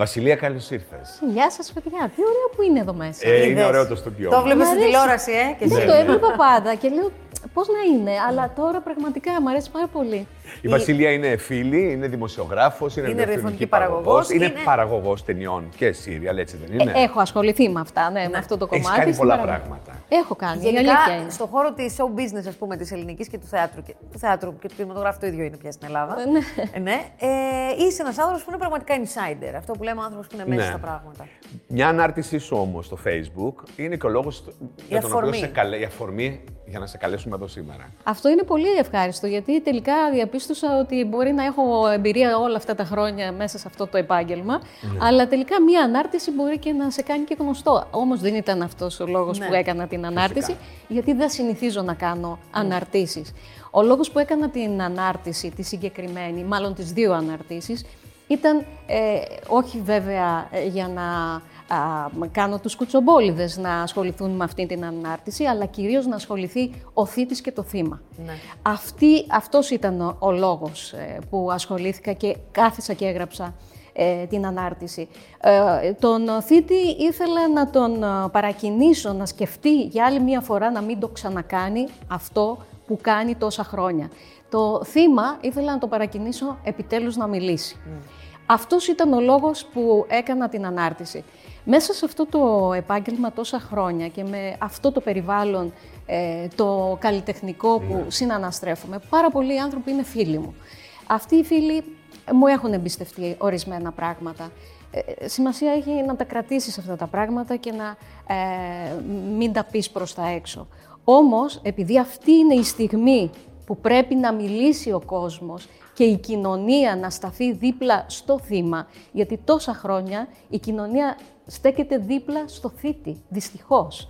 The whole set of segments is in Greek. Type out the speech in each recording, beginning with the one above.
Βασιλεία, καλώς ήρθες. Γεια σας, παιδιά. Τι ωραίο που είναι εδώ μέσα. Ε, είναι Είδες. ωραίο το στούντιό. Το μας. βλέπεις Μ' στην αρέσει. τηλεόραση, ε, και Ναι, εσύ. το έβλεπα πάντα και λέω πώς να είναι, αλλά τώρα πραγματικά μου αρέσει πάρα πολύ. Η Βασιλεία είναι φίλη, είναι δημοσιογράφος, είναι, Είναι ραδιοφωνική ραδιοφωνική παραγωγός, Είναι, είναι- παραγωγός ταινιών και σύριαλ, έτσι δεν είναι; Ε, έχω ασχοληθεί με αυτά, ναι, με αυτό το Έχεις κομμάτι. κάνει στην πολλά παραγωγή. πράγματα. Έχω κάνει. Η Γενικά, αλήθεια είναι. στον χώρο της show business, ας πούμε, της ελληνικής και του θεάτρου. Και, του θεάτρου και του κινηματογράφου το ίδιο είναι πια στην Ελλάδα. Ε, ναι. Ε, ναι. Ε, είσαι ένας άνθρωπος που είναι πραγματικά insider. Αυτό που λέμε άνθρωπος που είναι μέσα Ναι. στα πράγματα. Μια ανάρτησή σου όμως στο Facebook είναι και ο λόγος για τον οποίο αφορμή. σε καλέ, η αφορμή για να σε καλέσουμε εδώ σήμερα. Αυτό είναι πολύ ευχάριστο γιατί τελικά διαπίστωσα ότι μπορεί να έχω εμπειρία όλα αυτά τα χρόνια μέσα σε αυτό το επάγγελμα, Ναι. αλλά τελικά μία ανάρτηση μπορεί και να σε κάνει και γνωστό. Όμως δεν ήταν αυτός ο λόγος Ναι. που έκανα την ανάρτηση, γιατί δεν συνηθίζω να κάνω αναρτήσεις. Ο λόγος που έκανα την ανάρτηση, τη συγκεκριμένη, μάλλον τις δύο αναρτήσεις, ήταν ε, όχι βέβαια ε, για να α, κάνω τους κουτσομπόλιδες να ασχοληθούν με αυτή την ανάρτηση, αλλά κυρίως να ασχοληθεί ο θήτης και το θύμα. Ναι. Αυτή, αυτός ήταν ο, ο λόγος ε, που ασχολήθηκα και κάθισα και έγραψα ε, την ανάρτηση. Ε, τον θήτη ήθελα να τον ε, παρακινήσω να σκεφτεί για άλλη μία φορά να μην το ξανακάνει αυτό που κάνει τόσα χρόνια. Το θύμα ήθελα να το παρακινήσω επιτέλους να μιλήσει. Αυτός ήταν ο λόγος που έκανα την ανάρτηση. Μέσα σε αυτό το επάγγελμα τόσα χρόνια και με αυτό το περιβάλλον ε, το καλλιτεχνικό που συναναστρέφομαι, πάρα πολλοί άνθρωποι είναι φίλοι μου. Αυτοί οι φίλοι μου έχουν εμπιστευτεί ορισμένα πράγματα. Ε, σημασία έχει να τα κρατήσεις αυτά τα πράγματα και να ε, μην τα πεις προς τα έξω. Όμως, επειδή αυτή είναι η στιγμή που πρέπει να μιλήσει ο κόσμος και η κοινωνία να σταθεί δίπλα στο θύμα, γιατί τόσα χρόνια η κοινωνία στέκεται δίπλα στο θήτη, δυστυχώς.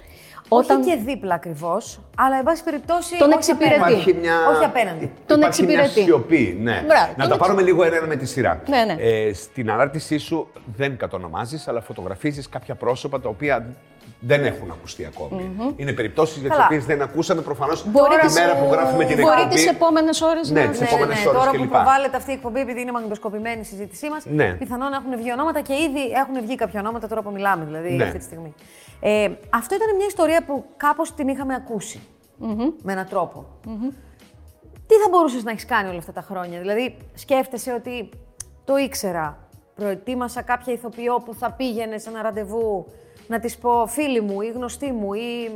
Όχι και δίπλα ακριβώς, αλλά εν πάση περιπτώσει. Τον όχι εξυπηρετεί. απέναντι. Υπάρχει μια... Όχι απέναντι. Τον Υπάρχει μια εξυπηρετεί. σιωπή, ναι. Μπράβο, να τον τα πάρουμε λίγο ένα-ένα με τη σειρά. Ναι, ναι. Ε, στην ανάρτησή σου δεν κατονομάζεις, αλλά φωτογραφίζεις κάποια πρόσωπα τα οποία δεν έχουν ακουστεί ακόμη. Είναι περιπτώσεις για τις Καλά. οποίες δεν ακούσαμε προφανώς Μπορεί τη τις- μέρα που γράφουμε την Μπορεί εκπομπή. τις επόμενες ώρες Ναι, να... τις Ναι, επόμενες ναι, ώρες Τώρα που κλπ. προβάλλεται αυτή η εκπομπή, επειδή είναι μαγνητοσκοπημένη η συζήτησή μας, Ναι. πιθανόν έχουν βγει ονόματα και ήδη έχουν βγει κάποια ονόματα τώρα που μιλάμε, δηλαδή Ναι. αυτή τη στιγμή. Ε, αυτό ήταν μια ιστορία που κάπως την είχαμε ακούσει, με έναν τρόπο. Τι θα μπορούσες να έχεις κάνει όλα αυτά τα χρόνια, Δηλαδή, σκέφτεσαι ότι το ήξερα. Προετοίμασα κάποια ηθοποιό που θα πήγαινε σε ένα ραντεβού να της πω φίλη μου ή γνωστή μου ή.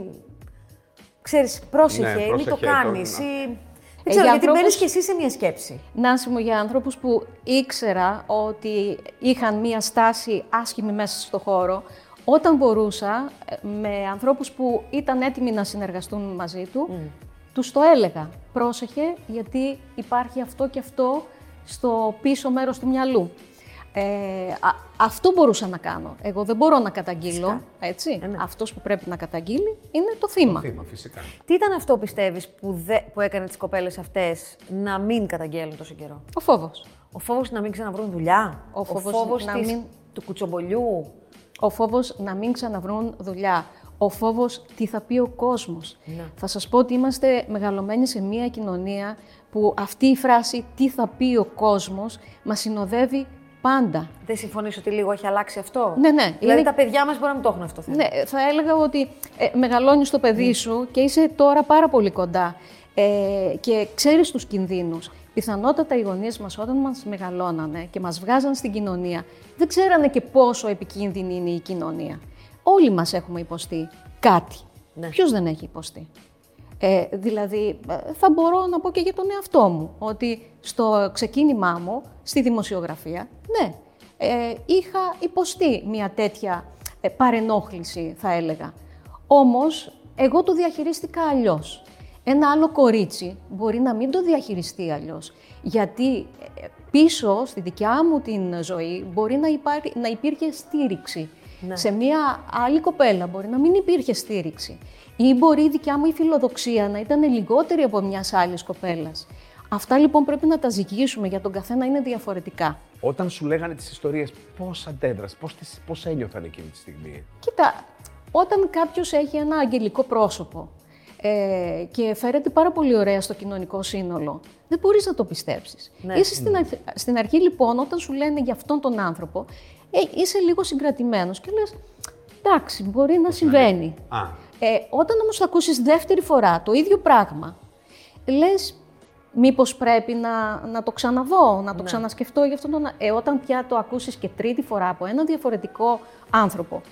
Ξέρεις, πρόσεχε, Ναι, ή μην το πρόσεχε, κάνεις το- ή... Ε, Δεν ξέρω, για γιατί ανθρώπους- μπαίνεις και εσύ σε μια σκέψη. Νάση μου για ανθρώπους που ήξερα ότι είχαν μία στάση άσχημη μέσα στο χώρο, όταν μπορούσα, ε, με ανθρώπους που ήταν έτοιμοι να συνεργαστούν μαζί του, τους το έλεγα. Πρόσεχε, γιατί υπάρχει αυτό και αυτό στο πίσω μέρος του μυαλού. Ε, α- αυτό μπορούσα να κάνω. Εγώ δεν μπορώ να καταγγείλω, έτσι. Ε, ναι. Αυτός που πρέπει να καταγγείλει είναι το θύμα. Θύμα, φυσικά. Τι ήταν αυτό, πιστεύεις, που, δε, που έκανε τις κοπέλες αυτές να μην καταγγέλουν τόσο καιρό; Ο φόβος. Ο φόβος να μην ξαναβρούν δουλειά; Ο φόβος να της- μην- του κουτσομπολιού; Ο φόβος να μην ξαναβρούν δουλειά. Ο φόβος τι θα πει ο κόσμος. Ναι. Θα σας πω ότι είμαστε μεγαλωμένοι σε μια κοινωνία που αυτή η φράση «τι θα πει ο κόσμος» μας συνοδεύει πάντα. Δεν συμφωνείς ότι λίγο έχει αλλάξει αυτό; Ναι, ναι. Δηλαδή Είναι- τα παιδιά μας μπορεί να μην το έχουν αυτό. θέμα. Ναι, θα έλεγα ότι ε, μεγαλώνεις το παιδί σου και είσαι τώρα πάρα πολύ κοντά ε, και ξέρεις τους κινδύνους. Πιθανότατα οι γονείς μας όταν μας μεγαλώνανε και μας βγάζαν στην κοινωνία, δεν ξέρανε και πόσο επικίνδυνη είναι η κοινωνία. Όλοι μας έχουμε υποστεί κάτι. Ναι. Ποιος δεν έχει υποστεί; Ε, δηλαδή, ε, θα μπορώ να πω και για τον εαυτό μου, ότι στο ξεκίνημά μου, στη δημοσιογραφία, ναι, ε, είχα υποστεί μια τέτοια ε, παρενόχληση, θα έλεγα. Όμως, εγώ το διαχειρίστηκα αλλιώς. Ένα άλλο κορίτσι μπορεί να μην το διαχειριστεί αλλιώς, γιατί ε, πίσω στη δικιά μου την ζωή μπορεί να, υπάρχει, να υπήρχε στήριξη. Σε μια άλλη κοπέλα μπορεί να μην υπήρχε στήριξη. Ή μπορεί η δικιά μου η φιλοδοξία να ήταν λιγότερη από μιας άλλης κοπέλας. Αυτά λοιπόν πρέπει να τα ζυγίσουμε, για τον καθένα είναι διαφορετικά. Όταν σου λέγανε τις ιστορίες, πώς αντέδρασε, πώς, τις, πώς ένιωθαν εκείνη τη στιγμή; Κοίτα, όταν κάποιος έχει ένα αγγελικό πρόσωπο ε, και φέρεται πάρα πολύ ωραία στο κοινωνικό σύνολο, δεν μπορείς να το πιστέψεις. Ναι. Είσαι στην, αρχ- στην αρχή λοιπόν, όταν σου λένε για αυτόν τον άνθρωπο, ε, είσαι λίγο συγκρατημένος και λες, εντάξει, μπορεί να συμβαίνει. Α, Ε, όταν όμως το ακούσεις δεύτερη φορά το ίδιο πράγμα, λες μήπως πρέπει να, να το ξαναδώ, να το ξανασκεφτώ για αυτόν τον... Ε, όταν πια το ακούσεις και τρίτη φορά από έναν διαφορετικό άνθρωπο,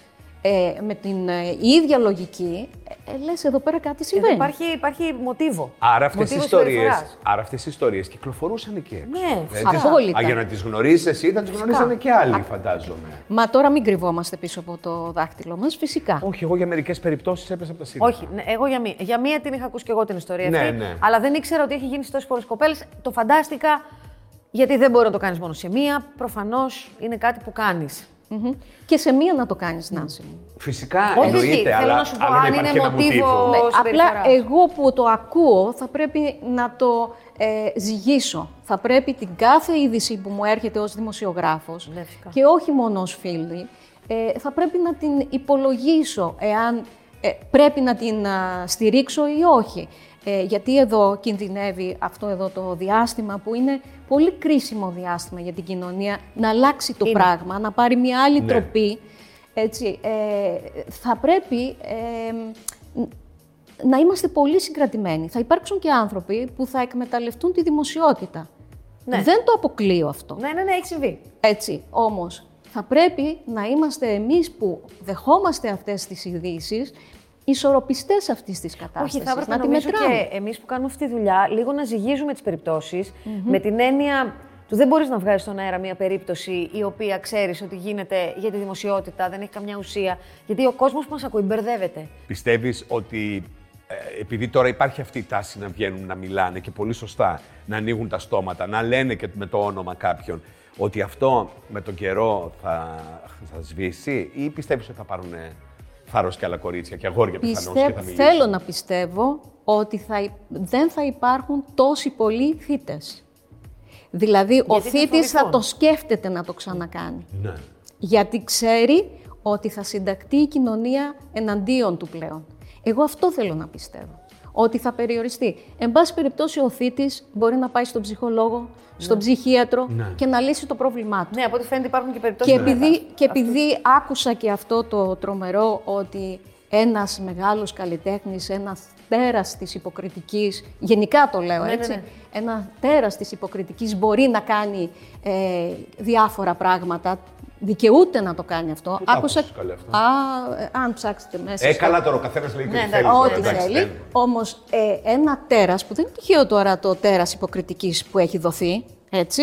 ε, με την ε, ίδια λογική, ε, ε, λες εδώ πέρα κάτι Εδώ συμβαίνει. υπάρχει, υπάρχει μοτίβο. Άρα αυτές οι Μοτίβος ιστορίε συμπεριφοράς. άρα αυτές οι ιστορίες κυκλοφορούσαν εκεί έξω. Ναι, Δεν φυσικά. τις- Απόλυτα. Α, για να τις γνωρίζεις εσύ, θα τις γνωρίζανε και άλλοι, φαντάζομαι. Μα τώρα μην κρυβόμαστε πίσω από το δάχτυλο μας, φυσικά. Όχι, εγώ για μερικές περιπτώσεις έπεσα από τα σύννεφα. Όχι, ναι, εγώ για μία, για μία την είχα ακούσει και εγώ την ιστορία Ναι, αυτή. ναι. Αλλά δεν ήξερα ότι έχει γίνει σε τόσες πολλές κοπέλες. Το φαντάστηκα γιατί δεν μπορεί να το κάνεις μόνο σε μία. Προφανώς είναι κάτι που κάνεις. Μμμ. Και σε μία να το κάνεις, Νάση μου. Φυσικά Όχι, εννοείται, θέλω αλλά να σου πω, άλλο να αν υπάρχει είναι ένα μοτίβο- μοτίβο. Ναι. απλά συμπεριφοράς. εγώ που το ακούω θα πρέπει να το ε, ζυγίσω. Θα πρέπει την κάθε είδηση που μου έρχεται ως δημοσιογράφος Ναι, φυσικά. και όχι μόνο ως φίλη, ε, θα πρέπει να την υπολογίσω εάν ε, πρέπει να την α, στηρίξω ή όχι. Ε, γιατί εδώ κινδυνεύει αυτό εδώ το διάστημα που είναι πολύ κρίσιμο διάστημα για την κοινωνία να αλλάξει το Είναι. πράγμα, να πάρει μια άλλη Ναι. τροπή. Έτσι, ε, θα πρέπει ε, να είμαστε πολύ συγκρατημένοι. Θα υπάρξουν και άνθρωποι που θα εκμεταλλευτούν τη δημοσιότητα. Ναι. Δεν το αποκλείω αυτό. Ναι, ναι, ναι, έχει συμβεί. Έτσι, όμως, θα πρέπει να είμαστε εμείς που δεχόμαστε αυτές τις ειδήσεις ισορροπιστές αυτής της κατάστασης. Όχι, θα έπρεπε να τη νομίζω μετράμε. και εμείς που κάνουμε αυτή τη δουλειά λίγο να ζυγίζουμε τις περιπτωσει με την έννοια του δεν μπορείς να βγάλει στον αέρα μια περίπτωση η οποία ξέρεις ότι γίνεται για τη δημοσιότητα, δεν έχει καμιά ουσία. Γιατί ο κόσμος που μας ακούει μπερδεύεται. Πιστεύεις ότι ε, επειδή τώρα υπάρχει αυτή η τάση να βγαίνουν να μιλάνε και πολύ σωστά να ανοίγουν τα στόματα, να λένε και με το όνομα κάποιον, ότι αυτό με τον καιρό θα, θα σβήσει ή πιστεύεις ότι θα πάρουν θάρρος και άλλα κορίτσια και αγόρια πιθανώς και Πιστεύω, θα μιλήσουν. θέλω να πιστεύω ότι θα, υ- δεν θα υπάρχουν τόσοι πολλοί θύτες. Δηλαδή, ο Γιατί θα θήτης θα φοβηθούν. το σκέφτεται να το ξανακάνει. Ναι. Γιατί ξέρει ότι θα συντακτεί η κοινωνία εναντίον του πλέον. Εγώ αυτό θέλω να πιστεύω. Ότι θα περιοριστεί. Εν πάση περιπτώσει, ο θήτης μπορεί να πάει στον ψυχολόγο, στον ψυχίατρο Ναι. και να λύσει το πρόβλημά του. Ναι, από ό,τι φαίνεται υπάρχουν και περιπτώσεις. Και επειδή, και επειδή άκουσα και αυτό το τρομερό ότι ένας μεγάλος καλλιτέχνης, ένας τέρας της υποκριτικής, γενικά το λέω ναι, έτσι, ναι. ένα τέρας της υποκριτικής μπορεί να κάνει ε, διάφορα πράγματα, δικαιούται να το κάνει αυτό. Πού το άκουσες, καλέ, αυτό; Α, ε, αν ψάξετε μέσα. Ε, στο- καλά τώρα, ο καθένας λέει και Ναι, τι εντάξει, θέλει. τώρα, Ό,τι εντάξει, θέλει. δεν- Όμως ε, ένα τέρας, που δεν είναι τυχαίο τώρα το τέρας υποκριτικής που έχει δοθεί, έτσι.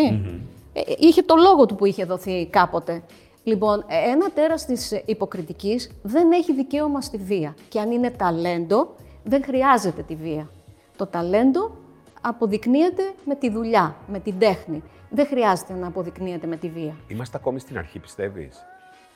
Ε, είχε το λόγο του που είχε δοθεί κάποτε. Λοιπόν, ε, ένα τέρας της ε, υποκριτικής δεν έχει δικαίωμα στη βία. Και αν είναι ταλέντο, δεν χρειάζεται τη βία. Το ταλέντο αποδεικνύεται με τη δουλειά, με την τέχνη. Δεν χρειάζεται να αποδεικνύεται με τη βία. Είμαστε ακόμη στην αρχή, πιστεύεις;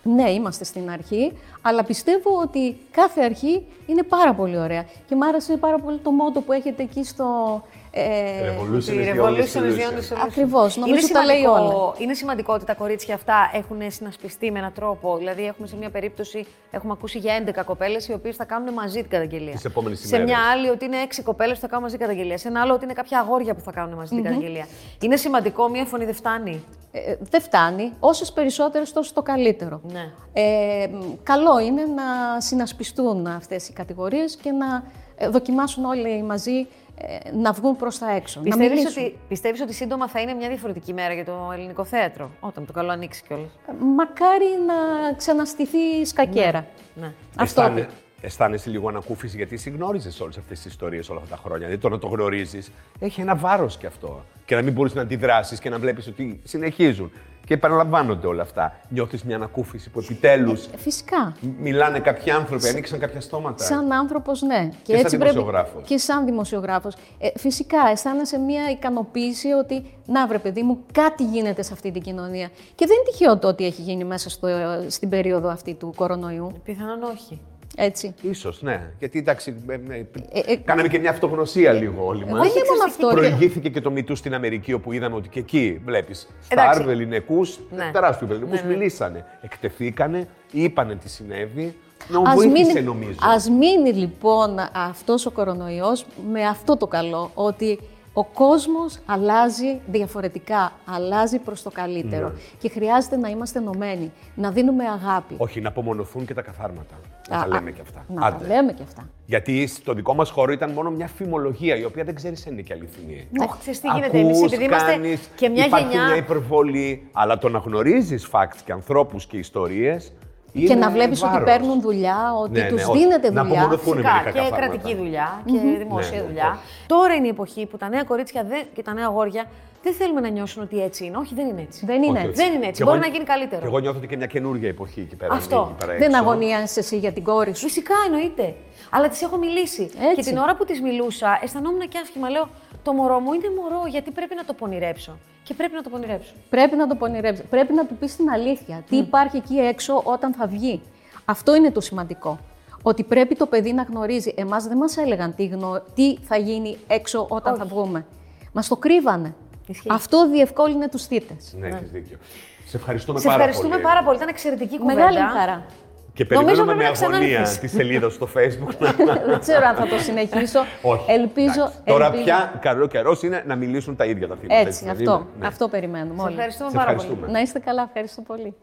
Ναι, είμαστε στην αρχή, αλλά πιστεύω ότι κάθε αρχή είναι πάρα πολύ ωραία. Και μου άρεσε πάρα πολύ το μότο που έχετε εκεί στο... Ε, Revolution Τη is the only revolution is the solution. only solution. Ακριβώς, νομίζω είναι τα λέει σημαντικό, όλα. Είναι σημαντικό ότι τα κορίτσια αυτά έχουν συνασπιστεί με έναν τρόπο. Δηλαδή, έχουμε σε μια περίπτωση, έχουμε ακούσει για 11 κοπέλες οι οποίες θα κάνουν μαζί την καταγγελία. Τις επόμενες Σε ημέρες. μια άλλη ότι είναι 6 κοπέλες που θα κάνουν μαζί καταγγελία. Σε ένα άλλο ότι είναι κάποια αγόρια που θα κάνουν μαζί την καταγγελία. Είναι σημαντικό, μια φωνή δεν φτάνει. ε, δεν φτάνει. Όσες περισσότερες, τόσο το καλύτερο. Ναι. Ε, μ, καλό είναι να συνασπιστούν αυτές οι κατηγορίες και να ε, δοκιμάσουν όλοι μαζί ε, να βγουν προς τα έξω. να Πιστεύεις μιλήσουν. ότι, πιστεύεις ότι σύντομα θα είναι μια διαφορετική μέρα για το ελληνικό θέατρο, όταν το καλό ανοίξει κιόλας; Μακάρι να ξαναστηθεί η σκακέρα. Ναι. Αυτό. Αισθάνε, αισθάνεσαι λίγο ανακούφιση γιατί συγνώριζες όλες αυτές τις ιστορίες όλα αυτά τα χρόνια. Δηλαδή το να το γνωρίζεις έχει ένα βάρος κι αυτό. Και να μην μπορείς να αντιδράσεις και να βλέπεις ότι συνεχίζουν. Και επαναλαμβάνονται όλα αυτά. Νιώθεις μια ανακούφιση που επιτέλους Ε, Φυσικά. μιλάνε κάποιοι άνθρωποι, ανοίξαν κάποια στόματα. Σαν άνθρωπος, ναι. Και σαν δημοσιογράφος. Και σαν δημοσιογράφος. Ε, φυσικά, αισθάνεσαι μια ικανοποίηση ότι, να βρε παιδί μου, κάτι γίνεται σε αυτή την κοινωνία. Και δεν είναι τυχαίο το ότι έχει γίνει μέσα στο, στην περίοδο αυτή του κορονοϊού. Πιθανόν όχι. Έτσι. Ίσως, ναι. Γιατί εντάξει, ε, ε, Ε, ε, κάναμε και μια αυτογνωσία λίγο όλοι Δεν μας. είναι μόνο αυτό. και- Προηγήθηκε και το μυτού στην Αμερική, όπου είδαμε ότι και εκεί βλέπεις. Στα Εντάξει. αρβελινεκού, Ναι. τεράστιους ελληνικού, Ναι, ναι. μιλήσανε. Εκτεθήκανε, είπανε τι συνέβη. Να Ας βοήθησε, μείνει, νομίζω. ας μείνει λοιπόν αυτός ο κορονοϊός με αυτό το καλό, ότι Ο κόσμος αλλάζει διαφορετικά, αλλάζει προς το καλύτερο. Ναι. Και χρειάζεται να είμαστε ενωμένοι, να δίνουμε αγάπη. Όχι, να απομονωθούν και τα καθάρματα. Να Α, τα α, λέμε και αυτά. Να Άντε. τα λέμε και αυτά. Γιατί στο δικό μας χώρο ήταν μόνο μια φημολογία, η οποία δεν ξέρεις αν είναι και αληθινή. Όχι, ξέρεις τι γίνεται. Εμείς Ακούς, επειδή είμαστε κάνεις, και μια υπάρχει γενιά- μια υπερβολή, αλλά το να γνωρίζεις facts και ανθρώπους και ιστορίες. και να βλέπεις ότι παίρνουν δουλειά, ότι Ναι, ναι, τους όχι. δίνεται Να δουλειά. απομονωθούν Φυσικά, μερικά και καθάρματα. κρατική δουλειά και δημόσια Ναι, ναι, δουλειά. όχι. Τώρα είναι η εποχή που τα νέα κορίτσια δεν- και τα νέα αγόρια δεν θέλουμε να νιώσουν ότι έτσι είναι. Όχι, δεν είναι έτσι. Δεν είναι Όχι, έτσι. Δεν είναι έτσι. Και Μπορεί εγώ- να γίνει καλύτερο. Και εγώ νιώθω ότι και μια καινούργια εποχή εκεί πέρα. Αυτό. ανοίγει πέρα Δεν έξω. αγωνίασαι εσύ για την κόρη σου. Φυσικά εννοείται. Αλλά τη έχω μιλήσει. Έτσι. Και την ώρα που τη μιλούσα, αισθανόμουν και άσχημα. Λέω: Το μωρό μου είναι μωρό, γιατί πρέπει να το πονηρέψω. Και πρέπει να το πονηρέψω. Πρέπει να το πονηρέψει. Πρέπει να του πεις την αλήθεια. Τι υπάρχει εκεί έξω όταν θα βγει. Αυτό είναι το σημαντικό. Ότι πρέπει το παιδί να γνωρίζει. Εμάς δεν μας έλεγαν τι, γνω... τι θα γίνει έξω όταν θα βγούμε. Μας το κρύβανε. Ισχύει. Αυτό διευκόλυνε τους θήτες. Ναι, έχεις δίκιο. Σε ευχαριστούμε Σε πάρα ευχαριστούμε πολύ. πάρα πολύ. Ήταν εξαιρετική κουβέντα. Μεγάλη χαρά. Και Νομίζω περιμένουμε με πρέπει να αγωνία ξανάρθεις. τη σελίδα στο Facebook. δεν ξέρω αν θα το συνεχίσω. Όχι. Ελπίζω. Εντάξει. Τώρα ελπίζω. πια καλό καιρός είναι να μιλήσουν τα ίδια τα θύματα. Έτσι, δεν αυτό. είναι; Ναι. Αυτό περιμένουμε Σε όλοι. ευχαριστούμε Σε πάρα ευχαριστούμε. πολύ. Να είστε καλά. Ευχαριστώ πολύ.